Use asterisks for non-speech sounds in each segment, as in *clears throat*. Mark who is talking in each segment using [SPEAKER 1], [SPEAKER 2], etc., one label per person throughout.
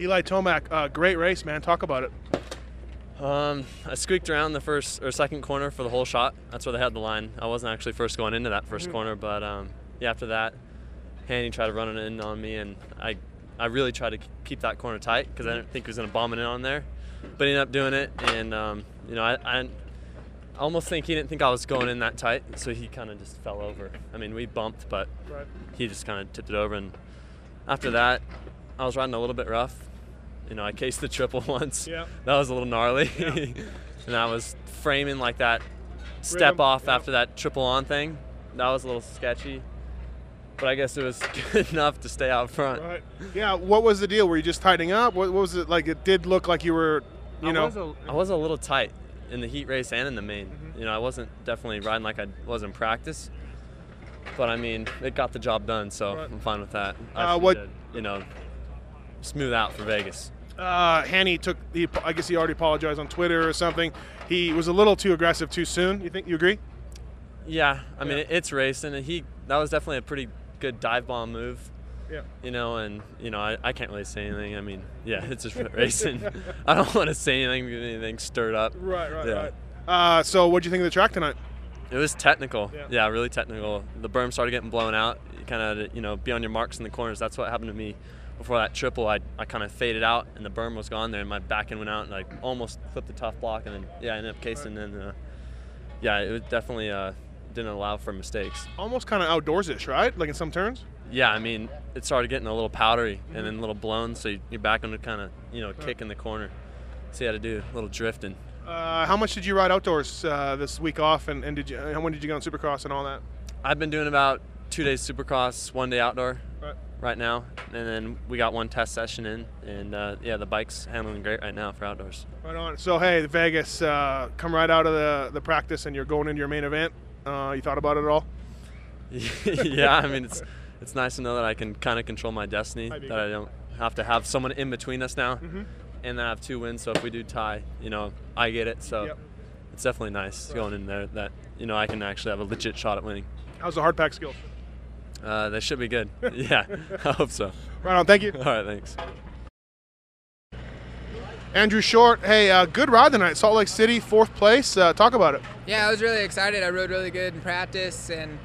[SPEAKER 1] Eli Tomac, uh, great race, man. Talk about it.
[SPEAKER 2] Um, I squeaked around the first or second corner for the whole shot. That's where they had the line. I wasn't actually first going into that 1st corner, but um, yeah, after that, Hanny tried to run it in on me, and I, I really tried to keep that corner tight because I didn't think he was going to bomb it in on there, but he ended up doing it, and um, you know, I, I almost think he didn't think I was going in that tight, so he kind of just fell over. I mean, we bumped, but
[SPEAKER 1] Right.
[SPEAKER 2] he just kind of tipped it over, and after that, I was riding a little bit rough. You know, I cased the triple *laughs* once.
[SPEAKER 1] Yeah.
[SPEAKER 2] That was a little gnarly.
[SPEAKER 1] Yeah. *laughs*
[SPEAKER 2] and I was framing like that step
[SPEAKER 1] Rhythm,
[SPEAKER 2] off
[SPEAKER 1] yeah.
[SPEAKER 2] after that triple on thing. That was a little sketchy. But I guess it was *laughs* good enough to stay out front.
[SPEAKER 1] Right. Yeah. What was the deal? Were you just tightening up? What, what was it like? It did look like you were, you
[SPEAKER 2] I
[SPEAKER 1] know.
[SPEAKER 2] was a, I was a little tight in the heat race and in the main.
[SPEAKER 1] Mm-hmm.
[SPEAKER 2] You know, I wasn't definitely riding like I was in practice. But I mean, it got the job done, so
[SPEAKER 1] Right.
[SPEAKER 2] I'm fine with that. I
[SPEAKER 1] Uh, what-
[SPEAKER 2] to, you know, smooth out for Vegas.
[SPEAKER 1] Uh, Hanny took. He, I guess he already apologized on Twitter or something. He was a little too aggressive too soon. You think you agree?
[SPEAKER 2] Yeah, I mean
[SPEAKER 1] Yeah.
[SPEAKER 2] it's racing, and he that was definitely a pretty good dive bomb move.
[SPEAKER 1] Yeah.
[SPEAKER 2] You know, and you know I, I can't really say anything. I mean, yeah, it's just racing. *laughs* I don't want to say anything, get anything stirred up.
[SPEAKER 1] Right. Right.
[SPEAKER 2] Yeah.
[SPEAKER 1] Right. Uh, so, what do you think of the track tonight?
[SPEAKER 2] It was technical.
[SPEAKER 1] Yeah.
[SPEAKER 2] Yeah. really technical. The berm started getting blown out. You kind of you know be on your marks in the corners. That's what happened to me before that triple. I, I kind of faded out and the berm was gone there, and my back end went out and I almost flipped the tough block, and then yeah, I ended up casing. And uh, yeah, it was definitely uh, didn't allow for mistakes.
[SPEAKER 1] Almost kind of outdoors-ish, right? Like in some turns.
[SPEAKER 2] Yeah, I mean, it started getting a little powdery and then a little blown, so you- you're back on to kind of, you know, kick in the corner. So you had to do a little drifting.
[SPEAKER 1] Uh, how much did you ride outdoors uh, this week off, and, and did you? How when did you go on Supercross and all that?
[SPEAKER 2] I've been doing about two days supercross, one day outdoor
[SPEAKER 1] Right.
[SPEAKER 2] Right now, and then we got one test session in, and uh, yeah, the bike's handling great right now for outdoors.
[SPEAKER 1] Right on. So hey, Vegas, uh, come right out of the, the practice, and you're going into your main event. Uh, you thought about it at all? *laughs*
[SPEAKER 2] yeah, I mean, it's *laughs* it's nice to know that I can kind of control my destiny, that I don't have to have someone in between us now,
[SPEAKER 1] Mhm.
[SPEAKER 2] and then I have two wins. So if we do tie, you know, I get it. So.
[SPEAKER 1] Yep.
[SPEAKER 2] it's definitely nice going in there that you know I can actually have a legit shot at winning.
[SPEAKER 1] How's the hard pack skills?
[SPEAKER 2] Uh, that should be good. *laughs* yeah, I hope so.
[SPEAKER 1] Right on. Thank you,
[SPEAKER 2] All right, thanks.
[SPEAKER 1] Andrew Short. Hey, uh, good ride tonight. Salt Lake City, fourth place. Uh, talk about it.
[SPEAKER 3] Yeah, I was really excited. I rode really good in practice, and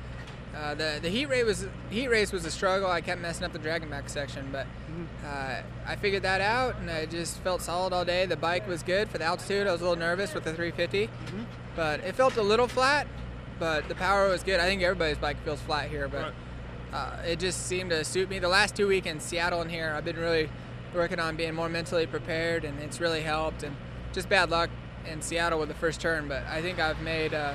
[SPEAKER 3] uh, the the heat race was heat race was a struggle. I kept messing up the dragon back section, but uh, I figured that out, and I just felt solid all day. The bike was good for the altitude. I was a little nervous with the 350, but it felt a little flat. But the power was good. I think everybody's bike feels flat here, but
[SPEAKER 1] Right.
[SPEAKER 3] Uh, it just seemed to suit me. The last two weeks in Seattle and here, I've been really working on being more mentally prepared, and it's really helped. And just bad luck in Seattle with the first turn, but I think I've made uh,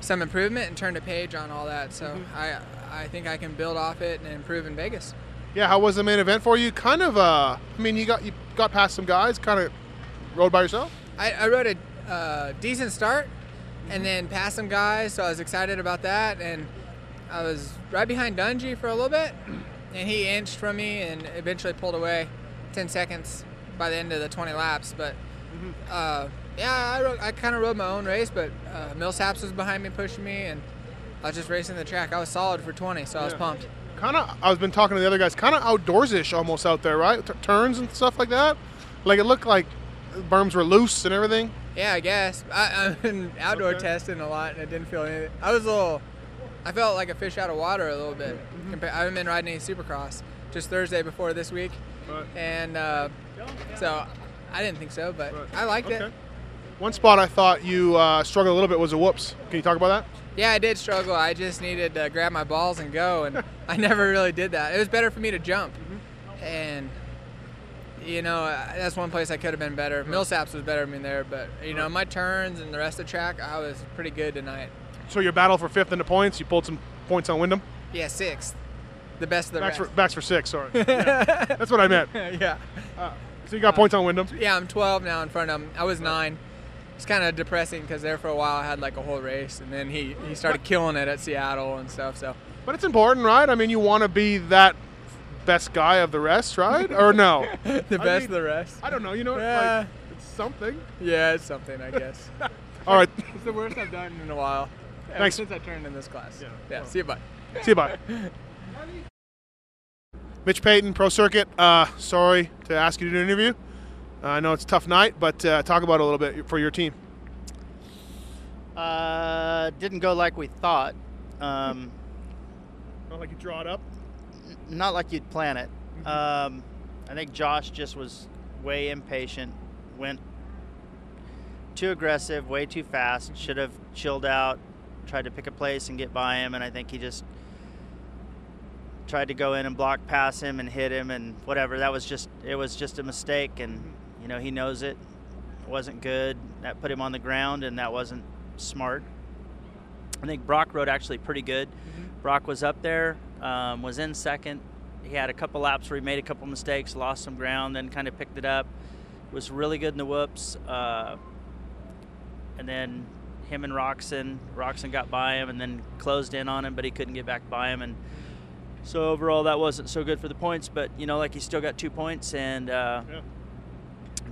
[SPEAKER 3] some improvement and turned a page on all that. So I I think I can build off it and improve in Vegas.
[SPEAKER 1] Yeah, how was the main event for you? Kind of. Uh, I mean, you got you got past some guys. Kind of rode by yourself.
[SPEAKER 3] I, I rode a uh, decent start and then passed some guys, so I was excited about that. And I was right behind Dungey for a little bit, and he inched from me and eventually pulled away 10 seconds by the end of the 20 laps. But uh, yeah, I, rode, I kind of rode my own race, but uh, Millsaps was behind me pushing me, and I was just racing the track. I was solid for 20, so I was pumped.
[SPEAKER 1] Kind of. I was been talking to the other guys. Kind of outdoors-ish almost out there, right? T- turns and stuff like that. Like it looked like berms were loose and everything.
[SPEAKER 3] Yeah, I guess. I, *laughs* I've been outdoor
[SPEAKER 1] Okay.
[SPEAKER 3] testing a lot, and I didn't feel anything. I was a little. I felt like a fish out of water a little bit.
[SPEAKER 1] Mm-hmm.
[SPEAKER 3] I haven't been riding any Supercross. Just Thursday before this week,
[SPEAKER 1] Right.
[SPEAKER 3] and uh, so I didn't think so, but
[SPEAKER 1] Right.
[SPEAKER 3] I liked
[SPEAKER 1] Okay.
[SPEAKER 3] it.
[SPEAKER 1] One spot I thought you uh, struggled a little bit was a whoops. Can you talk about that?
[SPEAKER 3] Yeah, I did struggle. I just needed to grab my balls and go, and *laughs* I never really did that. It was better for me to jump,
[SPEAKER 1] Mm-hmm.
[SPEAKER 3] and you know uh, that's one place I could have been better. Millsaps was better than there, but you know my turns and the rest of the track, I was pretty good tonight.
[SPEAKER 1] So your battle for fifth in the points. You pulled some points on Windham.
[SPEAKER 3] Yeah, sixth, the best of the
[SPEAKER 1] Backs for,
[SPEAKER 3] rest.
[SPEAKER 1] backs for six. Sorry. *laughs* Yeah, that's what I meant. *laughs*
[SPEAKER 3] yeah, uh,
[SPEAKER 1] So you got points on Windham.
[SPEAKER 3] yeah. I'm 12 now in front of him. I was nine. It's kind of depressing because there for a while I had like a whole race, and then he he started killing it at Seattle and stuff. So
[SPEAKER 1] But it's important, right? I mean, you want to be that best guy of the rest, right? Or no? *laughs*
[SPEAKER 3] the
[SPEAKER 1] I
[SPEAKER 3] best
[SPEAKER 1] mean-
[SPEAKER 3] of the rest.
[SPEAKER 1] I don't know. You know,
[SPEAKER 3] Yeah.
[SPEAKER 1] like it's something.
[SPEAKER 3] Yeah, it's something I guess.
[SPEAKER 1] All right.
[SPEAKER 3] it's the worst I've done in a while. Ever
[SPEAKER 1] Thanks.
[SPEAKER 3] since I turned in this class.
[SPEAKER 1] Yeah.
[SPEAKER 3] Yeah. See you. Bye.
[SPEAKER 1] See you. Bye. *laughs* Mitch Payton, Pro Circuit. Uh, sorry to ask you to do an interview. Uh, I know it's a tough night, but uh, talk about it a little bit for your team.
[SPEAKER 4] Uh, didn't go like we thought. Um,
[SPEAKER 1] Not like you draw it up.
[SPEAKER 4] n- not like you'd plan it.
[SPEAKER 1] Mm-hmm.
[SPEAKER 4] Um, I think Josh just was way impatient. Went too aggressive, way too fast. Should have chilled out, tried to pick a place and get by him, and I think he just tried to go in and block past him and hit him and whatever. That was just it was just a mistake, and you know he knows it. It wasn't good. That put him on the ground, and that wasn't smart. I think Broc rode actually pretty good. Broc was up there, um, was in second. He had a couple laps where he made a couple mistakes, lost some ground, then kind of picked it up. Was really good in the whoops. Uh, and then him and Roczen, Roczen got by him and then closed in on him, but he couldn't get back by him. And so overall, that wasn't so good for the points. But you know, like he still got two points and uh,
[SPEAKER 1] Yeah.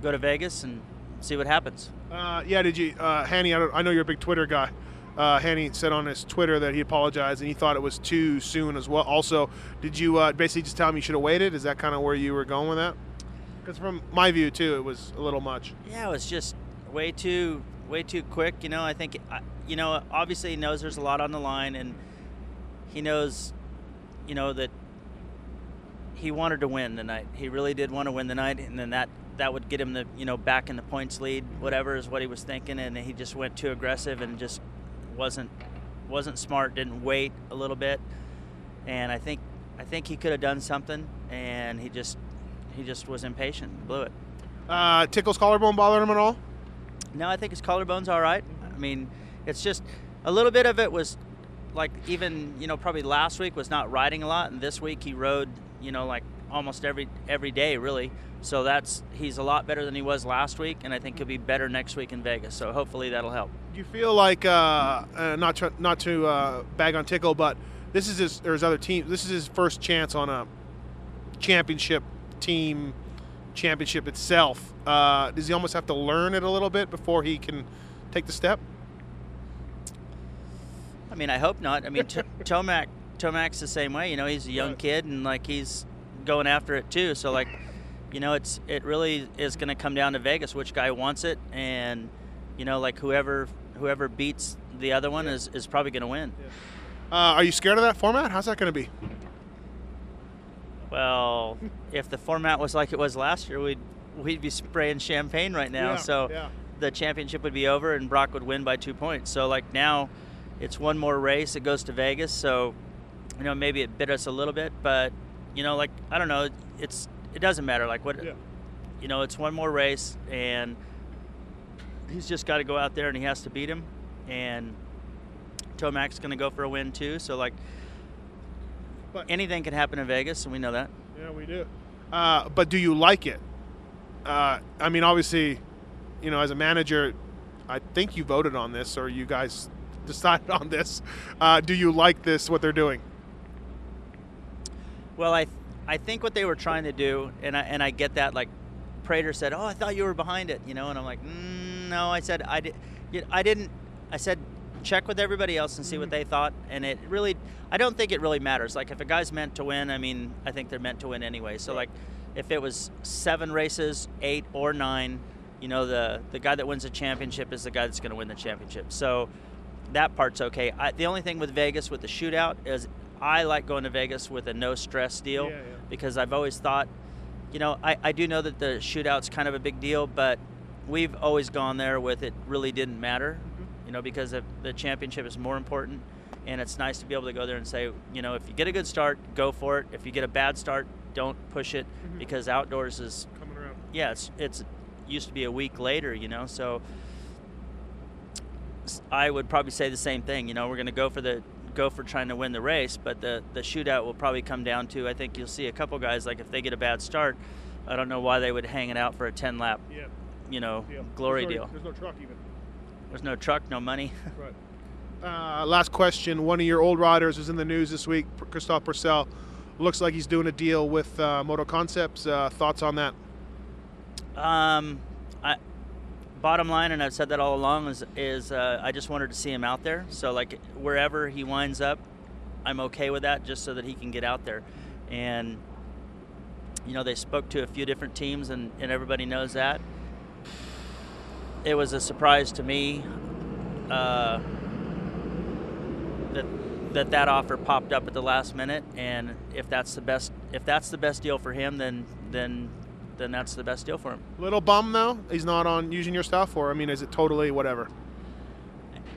[SPEAKER 4] go to Vegas and see what happens.
[SPEAKER 1] Uh, yeah, did you, uh, Hanny? I, I know you're a big Twitter guy. Uh, Hanny said on his Twitter that he apologized and he thought it was too soon as well. Also, did you uh, basically just tell him you should have waited? Is that kind of where you were going with that? Because from my view too, it was a little much.
[SPEAKER 4] Yeah, it was just way too way too quick. You know, I think you know obviously he knows there's a lot on the line, and he knows, you know that he wanted to win tonight. He really did want to win the night, and then that that would get him the you know back in the points lead. Whatever is what he was thinking, and he just went too aggressive and just wasn't wasn't smart. Didn't wait a little bit, and I think I think he could have done something, and he just he just was impatient, blew it.
[SPEAKER 1] Uh, Tickle's collarbone bothered him at all?
[SPEAKER 4] No, I think his collarbone's all right. I mean, it's just a little bit of it was like even you know probably last week was not riding a lot, and this week he rode you know like almost every every day really. So that's he's a lot better than he was last week, and I think he'll be better next week in Vegas. So hopefully that'll help.
[SPEAKER 1] Do you feel like uh, uh, not to, not to uh, bag on Tickle, but this is his or his other team. This is his first chance on a championship team championship itself. Uh, does he almost have to learn it a little bit before he can take the step?
[SPEAKER 4] I mean, I hope not. I mean, T- *laughs* Tomac Tomac's the same way. You know, he's a young kid and like he's going after it too. So like, you know, it's it really is going to come down to Vegas, which guy wants it, and you know, like whoever whoever beats the other one is is probably going to win.
[SPEAKER 1] Uh, are you scared of that format? How's that going to be?
[SPEAKER 4] Well, if the format was like it was last year, we'd we'd be spraying champagne right now.
[SPEAKER 1] Yeah,
[SPEAKER 4] so
[SPEAKER 1] yeah.
[SPEAKER 4] the championship would be over and Broc would win by two points. So like now, it's one more race. It goes to Vegas. So you know maybe it bit us a little bit, but you know like I don't know. It's it doesn't matter. Like what
[SPEAKER 1] Yeah.
[SPEAKER 4] you know, it's one more race and he's just got to go out there and he has to beat him. And Tomac's going to go for a win too. So like
[SPEAKER 1] But-
[SPEAKER 4] anything can happen in Vegas, and we know that.
[SPEAKER 1] Yeah, we do. Uh, but do you like it? Uh, I mean, obviously, you know, as a manager, I think you voted on this or you guys *laughs* decided on this. Uh, do you like this, what they're doing?
[SPEAKER 4] Well, I I think what they were trying to do, and I and I get that. Like Prater said, "Oh, I thought you were behind it," you know, and I'm like, mm, "No, I said I did. I didn't. I said check with everybody else and see what they thought." And it really, I don't think it really matters. Like if a guy's meant to win, I mean, I think they're meant to win anyway. So like, if it was seven races, eight or nine, you know, the the guy that wins the championship is the guy that's going to win the championship. So that part's okay. I, the only thing with Vegas with the shootout is I like going to Vegas with a no stress deal
[SPEAKER 1] Yeah, yeah.
[SPEAKER 4] because I've always thought, you know, I, I do know that the shootout's kind of a big deal, but we've always gone there with it really didn't matter,
[SPEAKER 1] Mm-hmm.
[SPEAKER 4] you know, because the, the championship is more important. And it's nice to be able to go there and say, you know, if you get a good start, go for it. If you get a bad start, don't push it
[SPEAKER 1] Mm-hmm.
[SPEAKER 4] because outdoors is
[SPEAKER 1] Coming around.
[SPEAKER 4] yeah, it's it's used to be a week later, you know. So I would probably say the same thing. You know, we're going to go for the go for trying to win the race, but the the shootout will probably come down to. I think you'll see a couple guys like if they get a bad start, I don't know why they would hang it out for a ten lap,
[SPEAKER 1] Yeah.
[SPEAKER 4] you know,
[SPEAKER 1] deal.
[SPEAKER 4] glory
[SPEAKER 1] there's no,
[SPEAKER 4] deal.
[SPEAKER 1] There's no truck even.
[SPEAKER 4] There's no truck, no money. *laughs*
[SPEAKER 1] Right. Uh, last question. One of your old riders is in the news this week. Christophe Pourcel looks like he's doing a deal with uh, Moto Concepts. Uh, thoughts on that?
[SPEAKER 4] Um, I, bottom line, and I've said that all along, is is uh, I just wanted to see him out there. So like wherever he winds up, I'm okay with that, just so that he can get out there. And you know, they spoke to a few different teams, and, and everybody knows that. It was a surprise to me uh, that that that offer popped up at the last minute, and if that's the best if that's the best deal for him, then then then that's the best deal for him.
[SPEAKER 1] Little bum though. He's not on using your stuff, or I mean, is it totally whatever?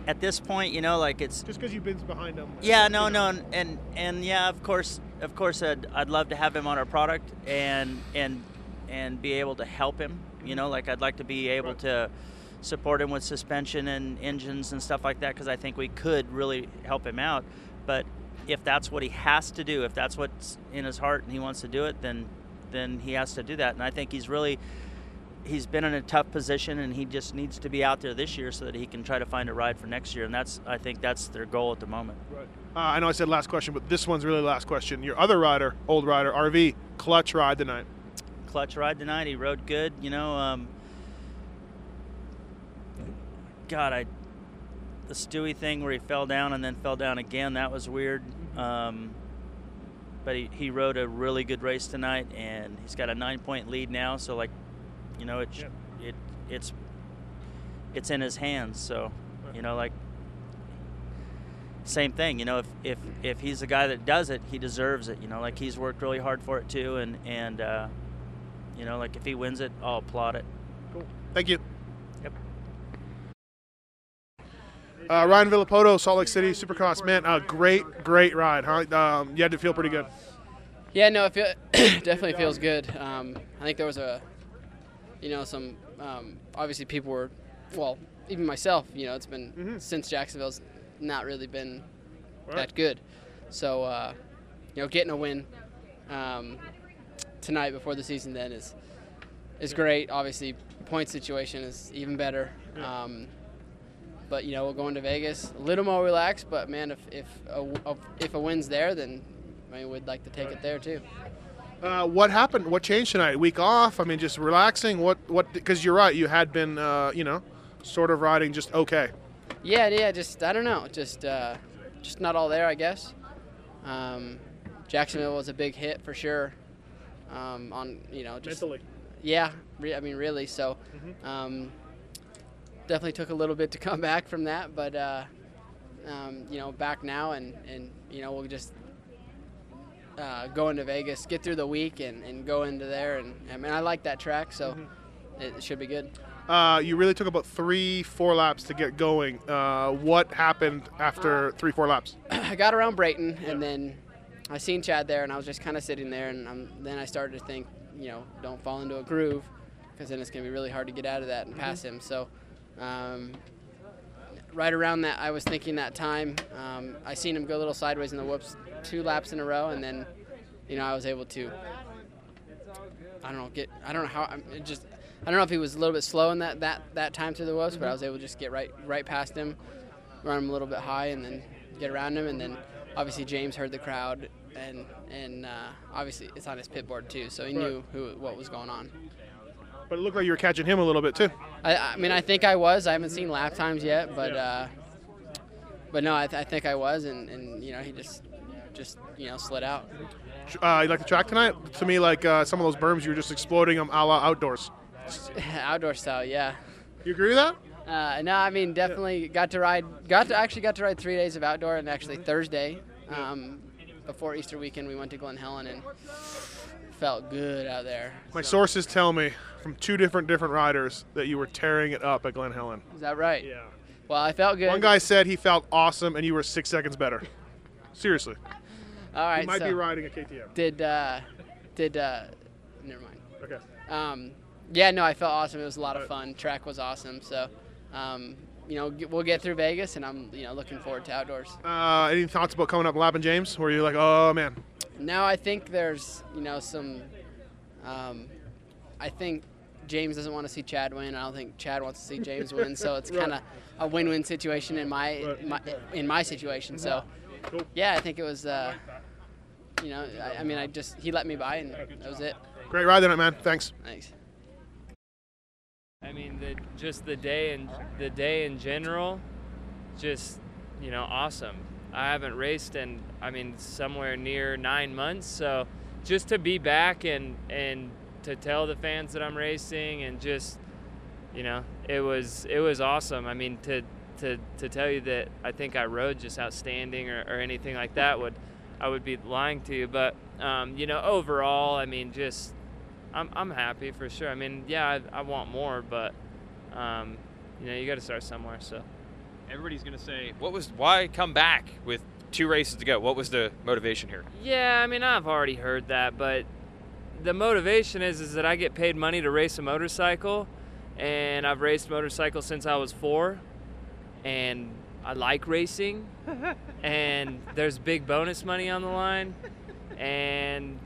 [SPEAKER 4] At this point, you know, like it's
[SPEAKER 1] Just because you've been behind him.
[SPEAKER 4] yeah, no, no, and and, and yeah, of course, of course, I'd, I'd love to have him on our product and and and be able to help him. You know, like I'd like to be able
[SPEAKER 1] Right.
[SPEAKER 4] to support him with suspension and engines and stuff like that because I think we could really help him out. But if that's what he has to do, if that's what's in his heart and he wants to do it, then then he has to do that. And I think he's really he's been in a tough position and he just needs to be out there this year so that he can try to find a ride for next year. And that's I think that's their goal at the moment.
[SPEAKER 1] Uh, I know I said last question, but this one's really the last question. Your other rider, old rider, RV, clutch ride tonight.
[SPEAKER 4] clutch ride tonight. He rode good, you know. Um, God, I the Stewie thing where he fell down and then fell down again. That was weird. Um, but he, he rode a really good race tonight, and he's got a nine point lead now. So like, you know, it sh it it's it's in his hands. So you know, like same thing. You know, if if if he's the guy that does it, he deserves it. You know, like he's worked really hard for it too, and and uh, you know, like if he wins it, I'll applaud it. Cool.
[SPEAKER 1] Thank you.
[SPEAKER 4] Yep.
[SPEAKER 1] Uh, Ryan Villopoto, Salt Lake City Supercross. Man, a great, great ride. Huh? Um, you had to feel pretty good.
[SPEAKER 5] Yeah, no, it feel, *clears throat* definitely feels good. Um, I think there was a, you know, some um, obviously people were, well, even myself. You know, it's been
[SPEAKER 1] Mhm.
[SPEAKER 5] since Jacksonville's not really been
[SPEAKER 1] Right.
[SPEAKER 5] that good. So, uh, you know, getting a win um, tonight before the season then is is great. Obviously, point situation is even better. Um, but you know, we're going to Vegas a little more relaxed. But man, if if a, a- if a win's there, then I mean, we'd like to take it there too.
[SPEAKER 1] Uh, what happened? What changed tonight? Week off? I mean, just relaxing. What? What? Because you're right. You had been, uh, you know, sort of riding just okay.
[SPEAKER 5] Yeah, yeah, just I don't know, just uh, just not all there, I guess. Um, Jacksonville was a big hit for sure. Um, on you know just mentally. yeah, re- I mean really. So um, definitely took a little bit to *laughs* come back from that, but uh, um, you know back now and and you know we'll just. Uh, go into Vegas, get through the week, and, and go into there, and I mean I like that track, so it should be good.
[SPEAKER 1] Uh, you really took about three, four laps to get going. Uh, what happened after three, four laps? *clears throat*
[SPEAKER 5] I got around Brayton, and then I seen Chad there, and I was just kind of sitting there, and um then I started to think, you know, don't fall into a groove, because then it's gonna be really hard to get out of that and pass him. So, um, right around that, I was thinking that time, um, I seen him go a little sideways in the whoops two laps in a row, and then, you know, I was able to. I don't know, get. I don't know how. I'm just. I don't know if he was a little bit slow in that that that time through the whoops, but I was able to just get right right past him, run him a little bit high, and then get around him. And then obviously James heard the crowd, and and uh, obviously it's on his pit board too, so he
[SPEAKER 1] Right.
[SPEAKER 5] knew who what was going on.
[SPEAKER 1] But it looked like you were catching him a little bit too.
[SPEAKER 5] I, I mean, I think I was. I haven't seen lap times yet, but uh, but no, I, th- I think I was, and, and you know he just just you know slid out.
[SPEAKER 1] Uh, you like the track tonight? To me, like uh, some of those berms, you were just exploding them a la outdoors. *laughs*
[SPEAKER 5] Outdoor style, yeah.
[SPEAKER 1] You agree with that?
[SPEAKER 5] Uh, no, I mean definitely got to ride. Got to actually got to ride three days of outdoor, and actually Thursday, um, before Easter weekend, we went to Glen Helen and felt good out there.
[SPEAKER 1] My
[SPEAKER 5] So-
[SPEAKER 1] sources tell me from two different different riders that you were tearing it up at Glen Helen.
[SPEAKER 5] Is that right?
[SPEAKER 1] Yeah.
[SPEAKER 5] Well, I felt good.
[SPEAKER 1] One guy said he felt awesome, and you were six seconds better. Seriously,
[SPEAKER 5] All right.
[SPEAKER 1] he might
[SPEAKER 5] so
[SPEAKER 1] be riding a KTM.
[SPEAKER 5] Did uh, did uh, never mind.
[SPEAKER 1] Okay.
[SPEAKER 5] Um, yeah, no, I felt awesome. It was a lot of
[SPEAKER 1] Right.
[SPEAKER 5] fun. Track was awesome. So, um, you know, we'll get through Vegas, and I'm you know looking forward to outdoors.
[SPEAKER 1] Uh, any thoughts about coming up and lapping James? Where you're like, oh man,
[SPEAKER 5] Now I think there's you know some. Um, I think James doesn't want to see Chad win. I don't think Chad wants to see James win. So it's *laughs*
[SPEAKER 1] Right.
[SPEAKER 5] kind of a win-win situation in my,
[SPEAKER 1] Right.
[SPEAKER 5] my in my situation. So
[SPEAKER 1] Cool.
[SPEAKER 5] yeah, I think it was. Uh, you know, I, I mean, I just he let me by, and that was it.
[SPEAKER 1] great ride tonight, man. Thanks.
[SPEAKER 5] Thanks.
[SPEAKER 6] I mean, the, just the day and the day in general, just you know, awesome. I haven't raced in, I mean, somewhere near nine months, so just to be back and and to tell the fans that I'm racing and just you know it was it was awesome. I mean to to to tell you that I think I rode just outstanding or, or anything like that would I would be lying to you. But um, you know overall, I mean just I'm I'm happy for sure. I mean yeah I, I want more, but um, you know you got to start somewhere. So
[SPEAKER 7] Everybody's going to say, what was why come back with two races to go? What was the motivation here?
[SPEAKER 6] Yeah, I mean, I've already heard that, but the motivation is is that I get paid money to race a motorcycle, and I've raced motorcycles since I was four, and I like racing, *laughs* and there's big bonus money on the line, and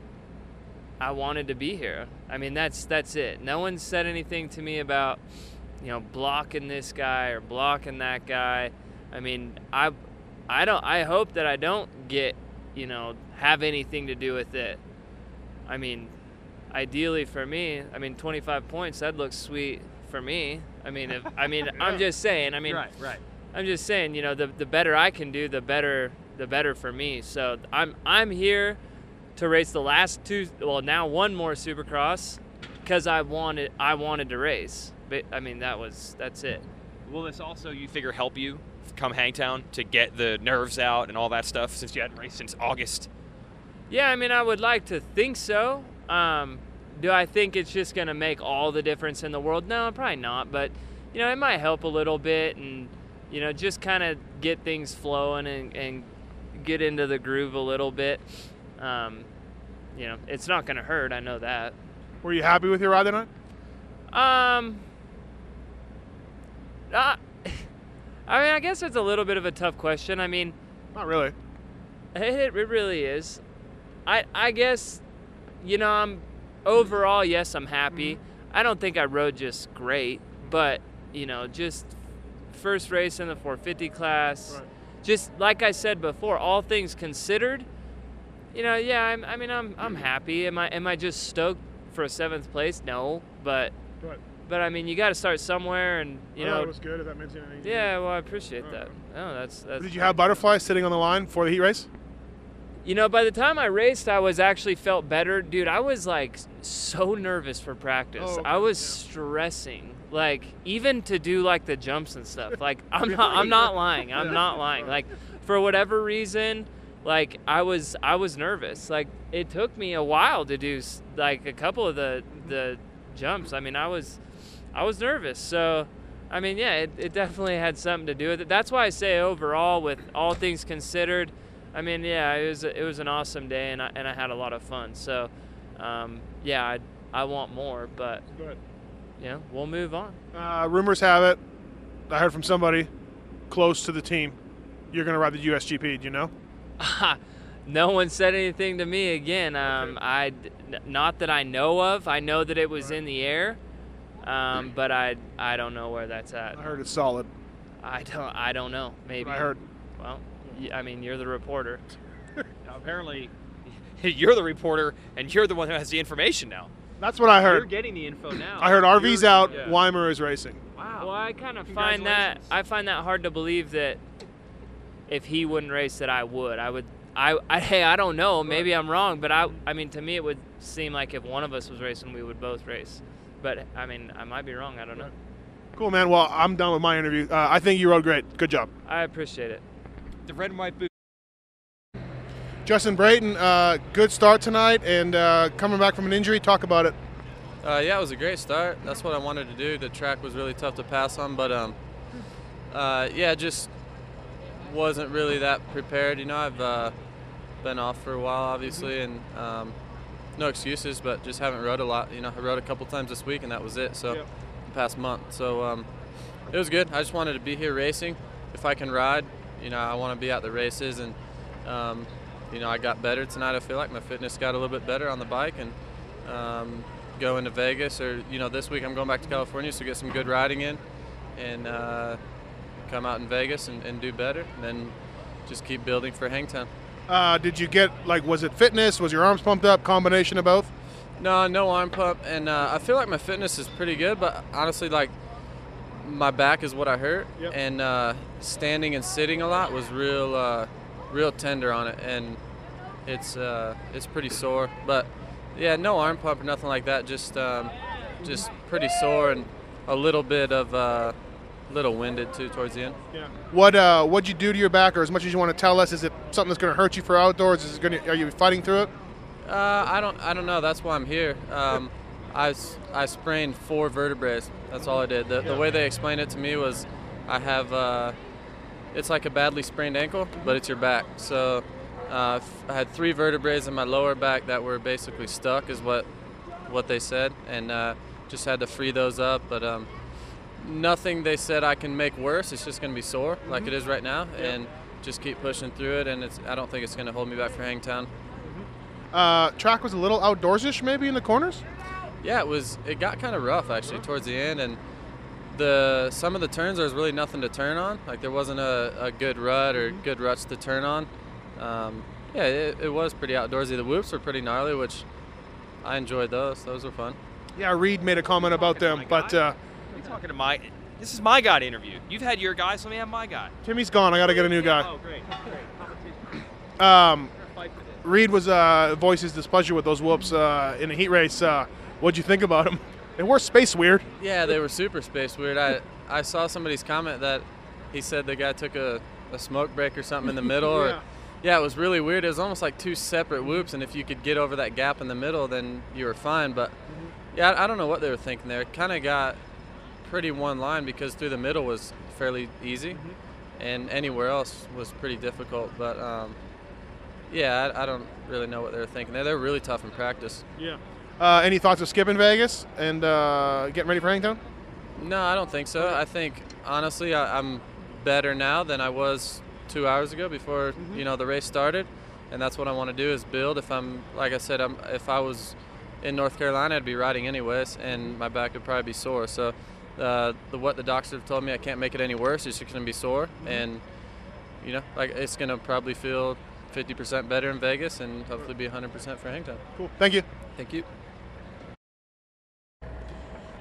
[SPEAKER 6] I wanted to be here. I mean, that's that's it. No one said anything to me about, you know, blocking this guy or blocking that guy. I mean, I I don't I hope that I don't get, you know, have anything to do with it. I mean, ideally for me, I mean 25 points that looks sweet for me. I mean, if I mean, *laughs* I'm just saying, I mean,
[SPEAKER 7] Right, right.
[SPEAKER 6] I'm just saying, you know, the the better I can do, the better the better for me. So I'm I'm here to race the last two, well now one more Supercross, because I wanted I wanted to race. But I mean that was that's it.
[SPEAKER 7] Will this also, you figure, help you come Hangtown to get the nerves out and all that stuff since you hadn't raced since August?
[SPEAKER 6] Yeah, I mean I would like to think so. Um, do I think it's just gonna make all the difference in the world? No, probably not. But you know, it might help a little bit, and you know, just kind of get things flowing and, and get into the groove a little bit. Um, you know, it's not gonna hurt. I know that.
[SPEAKER 1] Were you happy with your ride tonight?
[SPEAKER 6] Um, uh, I mean, I guess it's a little bit of a tough question. I mean,
[SPEAKER 1] Not really.
[SPEAKER 6] it, it really is. I I guess, you know, I'm overall yes, I'm happy. I don't think I rode just great, but you know, just first race in the 450 class.
[SPEAKER 1] Right.
[SPEAKER 6] Just like I said before, all things considered, you know, yeah, I'm, I mean, I'm I'm happy. Am I am I just stoked for a seventh place? No, but
[SPEAKER 1] Right.
[SPEAKER 6] But I mean, you got to start somewhere, and you
[SPEAKER 1] oh, I
[SPEAKER 6] know,
[SPEAKER 1] it was good. If that means anything.
[SPEAKER 6] yeah. Well, I appreciate that. Oh, that's that's.
[SPEAKER 1] Did you have butterflies sitting on the line for the heat race?
[SPEAKER 6] You know, by the time I raced, I was actually felt better, dude. I was like so nervous for practice.
[SPEAKER 1] Oh,
[SPEAKER 6] I was
[SPEAKER 1] yeah.
[SPEAKER 6] stressing, like even to do like the jumps and stuff. *laughs* Like I'm not, I'm not lying. I'm
[SPEAKER 1] Yeah.
[SPEAKER 6] not lying. Like for whatever reason, like I was, I was nervous. Like it took me a while to do like a couple of the the jumps. I mean, I was, I was nervous. So. I mean, yeah, it, it definitely had something to do with it. That's why I say overall, with all things considered, I mean, yeah, it was it was an awesome day, and I and I had a lot of fun. So, um, yeah, I I want more, but
[SPEAKER 1] Good.
[SPEAKER 6] know, we'll move on.
[SPEAKER 1] Uh, rumors have it. I heard from somebody close to the team. You're going to ride the USGP. Do you know? *laughs*
[SPEAKER 6] no one said anything to me again. Um, I n- not that I know of. I know that it was in the air, um, but I I don't know where that's at.
[SPEAKER 1] I heard it's solid.
[SPEAKER 6] I don't I don't know. Maybe
[SPEAKER 1] I heard.
[SPEAKER 6] Well, I mean, you're the reporter. *laughs*
[SPEAKER 7] Now, apparently, *laughs* you're the reporter and you're the one who has the information now.
[SPEAKER 1] That's what I heard.
[SPEAKER 7] You're getting the info now.
[SPEAKER 1] I heard RV's
[SPEAKER 7] You're-
[SPEAKER 1] out.
[SPEAKER 7] yeah.
[SPEAKER 1] Weimer is racing.
[SPEAKER 7] Wow.
[SPEAKER 6] Well, I kind of find that I find that hard to believe that if he wouldn't race, that I would. I would. I, I hey, I don't know. Maybe I'm wrong, but I I mean, to me, it would seem like if one of us was racing, we would both race. But I mean, I might be wrong. I don't know.
[SPEAKER 1] Cool, man. Well, I'm done with my interview. Uh, I think you rode great. Good job.
[SPEAKER 6] I appreciate it.
[SPEAKER 7] The red and white boot.
[SPEAKER 1] Justin Brayton, uh, good start tonight and uh, coming back from an injury. Talk about it.
[SPEAKER 8] Uh, yeah, it was a great start. That's what I wanted to do. The track was really tough to pass on, but um, uh, yeah, just wasn't really that prepared. You know, I've uh, been off for a while, obviously, and um, no excuses, but just haven't rode a lot. You know, I rode a couple times this week, and that was it. So,
[SPEAKER 1] Yep.
[SPEAKER 8] the past month. So, um, it was good. I just wanted to be here racing. If I can ride, you know, I want to be at the races, and um, you know, I got better tonight. I feel like my fitness got a little bit better on the bike, and um, going to Vegas or you know, this week I'm going back to California, so get some good riding in, and uh, come out in Vegas and, and do better, and then just keep building for Hangtown.
[SPEAKER 1] Uh, did you get like? Was it fitness? Was your arms pumped up? Combination of both?
[SPEAKER 8] No, no arm pump, and uh, I feel like my fitness is pretty good, but honestly, like my back is what I hurt,
[SPEAKER 1] Yep.
[SPEAKER 8] and uh, standing and sitting a lot was real, uh, real tender on it, and it's uh, it's pretty sore. But yeah, no arm pump or nothing like that. Just um, just pretty sore and a little bit of uh, little winded too towards the end. Yeah.
[SPEAKER 1] What uh, what'd you do to your back, or as much as you want to tell us? Is it something that's going to hurt you for outdoors? Is it going to? Are you fighting through it?
[SPEAKER 8] Uh, I don't I don't know. That's why I'm here. Um, *laughs* I, I sprained four vertebrae. That's all I did. The, the way they explained it to me was I have uh, it's like a badly sprained ankle, but it's your back. So uh, I had three vertebrae in my lower back that were basically stuck, is what what they said, and uh, just had to free those up. But um, nothing they said I can make worse. It's just going to be sore, like it is right now, and just keep pushing through it. And it's I don't think it's going to hold me back for Hangtown.
[SPEAKER 1] Uh, track was a little outdoorsish, maybe in the corners.
[SPEAKER 8] Yeah, it was. It got kind of rough actually towards the end, and the some of the turns there was really nothing to turn on. Like there wasn't a, a good rut or good ruts to turn on. Um, yeah, it, it was pretty outdoorsy. The whoops were pretty gnarly, which I enjoyed those. Those were fun.
[SPEAKER 1] Yeah, Reed made a comment about them, but uh,
[SPEAKER 7] You talking to my? This is my guy to interview. You've had your guy, so let me have my guy.
[SPEAKER 1] Timmy's gone. I got to get a new guy.
[SPEAKER 7] Oh, great, great.
[SPEAKER 1] Um, Reed was uh, voices displeasure with those whoops uh, in the heat race. Uh, what'd you think about them? They were space weird.
[SPEAKER 8] Yeah, they were super space weird. I I saw somebody's comment that he said the guy took a, a smoke break or something in the middle.
[SPEAKER 1] Yeah.
[SPEAKER 8] Or, yeah, it was really weird. It was almost like two separate whoops, and if you could get over that gap in the middle, then you were fine. But yeah, I, I don't know what they were thinking there. It kind of got pretty one line because through the middle was fairly easy, and anywhere else was pretty difficult. But um, yeah, I, I don't really know what they're thinking there. They're really tough in practice.
[SPEAKER 1] Yeah. Uh, any thoughts of skipping Vegas and uh, getting ready for Hangtown?
[SPEAKER 8] No, I don't think so. I think honestly, I, I'm better now than I was two hours ago before you know the race started, and that's what I want to do is build. If I'm like I said, I'm, if I was in North Carolina, I'd be riding anyways, and my back would probably be sore. So, uh, the what the doctors have told me, I can't make it any worse. It's just gonna be sore, and you know, like it's gonna probably feel 50% better in Vegas, and hopefully be 100% for Hangtown.
[SPEAKER 1] Cool. Thank you.
[SPEAKER 8] Thank you.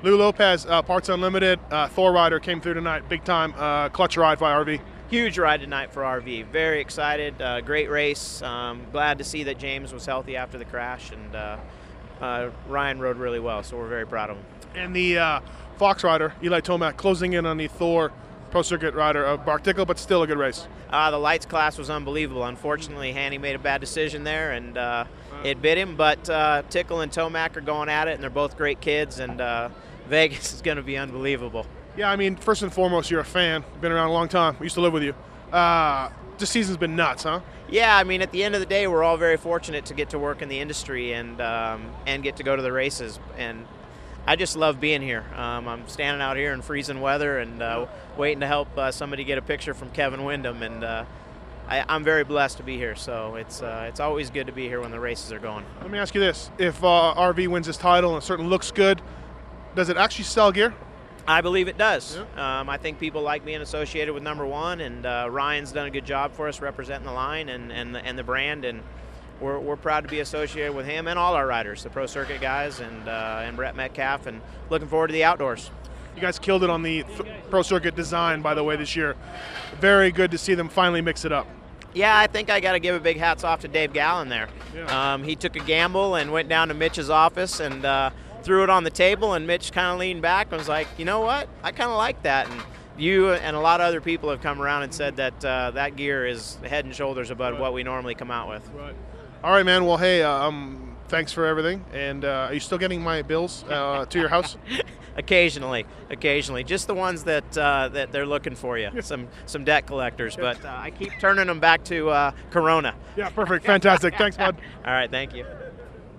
[SPEAKER 1] Lou Lopez, uh, Parts Unlimited, uh, Thor Rider came through tonight. Big time uh, clutch ride by RV.
[SPEAKER 9] Huge ride tonight for RV. Very excited. Uh, great race. Um, glad to see that James was healthy after the crash, and uh, uh, Ryan rode really well. So we're very proud of him.
[SPEAKER 1] And the uh, Fox Rider, Eli Tomac, closing in on the Thor Pro Circuit rider of Broc Tickle, but still a good race.
[SPEAKER 9] Uh, the lights class was unbelievable. Unfortunately, Hanny made a bad decision there, and uh, it bit him. But uh, Tickle and Tomac are going at it, and they're both great kids. And uh, *laughs* Vegas is going to be unbelievable.
[SPEAKER 1] Yeah, I mean, first and foremost, you're a fan. Been around a long time. We used to live with you. Uh, this season's been nuts, huh?
[SPEAKER 9] Yeah, I mean, at the end of the day, we're all very fortunate to get to work in the industry and um, and get to go to the races. And I just love being here. Um, I'm standing out here in freezing weather and uh, waiting to help uh, somebody get a picture from Kevin Windham. And uh, I, I'm very blessed to be here. So it's uh, it's always good to be here when the races are going.
[SPEAKER 1] Let me ask you this: If uh, RV wins this title and it certainly looks good, does it actually sell gear?
[SPEAKER 9] I believe it does. Um, I think people like being associated with number one, and uh, Ryan's done a good job for us representing the line and, and, the, and the brand, and we're, we're proud to be associated with him and all our riders, the Pro Circuit guys and, uh, and Brett Metcalf, and looking forward to the outdoors.
[SPEAKER 1] You guys killed it on the th- Pro Circuit design, by the way, this year. Very good to see them finally mix it up.
[SPEAKER 9] Yeah, I think I got to give a big hats off to Dave Gallen there. Um, he took a gamble and went down to Mitch's office and uh, threw it on the table, and Mitch kind of leaned back and was like, "You know what? I kind of like that." And you and a lot of other people have come around and said that uh, that gear is head and shoulders above what we normally come out with.
[SPEAKER 1] All right, man. Well, hey, uh, um, thanks for everything. And uh, are you still getting my bills uh, to your house? *laughs*
[SPEAKER 9] occasionally, occasionally, just the ones that uh, that they're looking for you. Some some debt collectors, but uh, I keep turning them back to uh, Corona.
[SPEAKER 1] Yeah, perfect, fantastic. Thanks, bud. *laughs*
[SPEAKER 9] All right, thank you.